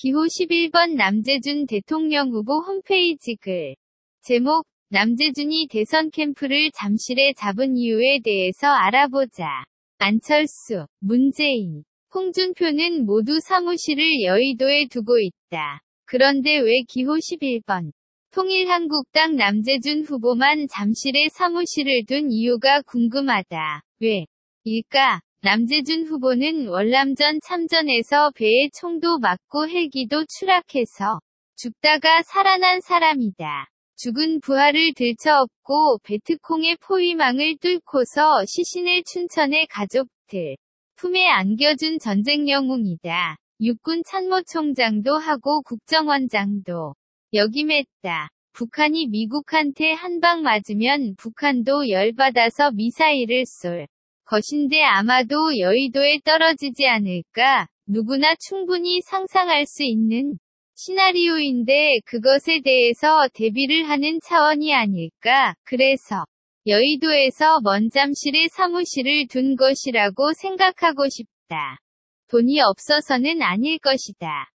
기호 11번 남재준 대통령 후보 홈페이지 글. 제목, 남재준이 대선 캠프를 잠실에 잡은 이유에 대해서 알아보자. 안철수, 문재인, 홍준표는 모두 사무실을 여의도에 두고 있다. 그런데 왜 기호 11번? 통일한국당 남재준 후보만 잠실에 사무실을 둔 이유가 궁금하다. 왜? 일까? 남재준 후보는 월남전 참전에서 배에 총도 맞고 헬기도 추락해서 죽다가 살아난 사람이다. 죽은 부하를 들쳐업고 베트콩의 포위망을 뚫고서 시신을 춘천의 가족들 품에 안겨준 전쟁 영웅이다. 육군 참모총장도 하고 국정원장도 역임했다. 북한이 미국한테 한 방 맞으면 북한도 열받아서 미사일을 쏠 것인데 아마도 여의도에 떨어지지 않을까? 누구나 충분히 상상할 수 있는 시나리오인데 그것에 대해서 대비를 하는 차원이 아닐까? 그래서 여의도에서 먼 잠실에 사무실을 둔 것이라고 생각하고 싶다. 돈이 없어서는 아닐 것이다.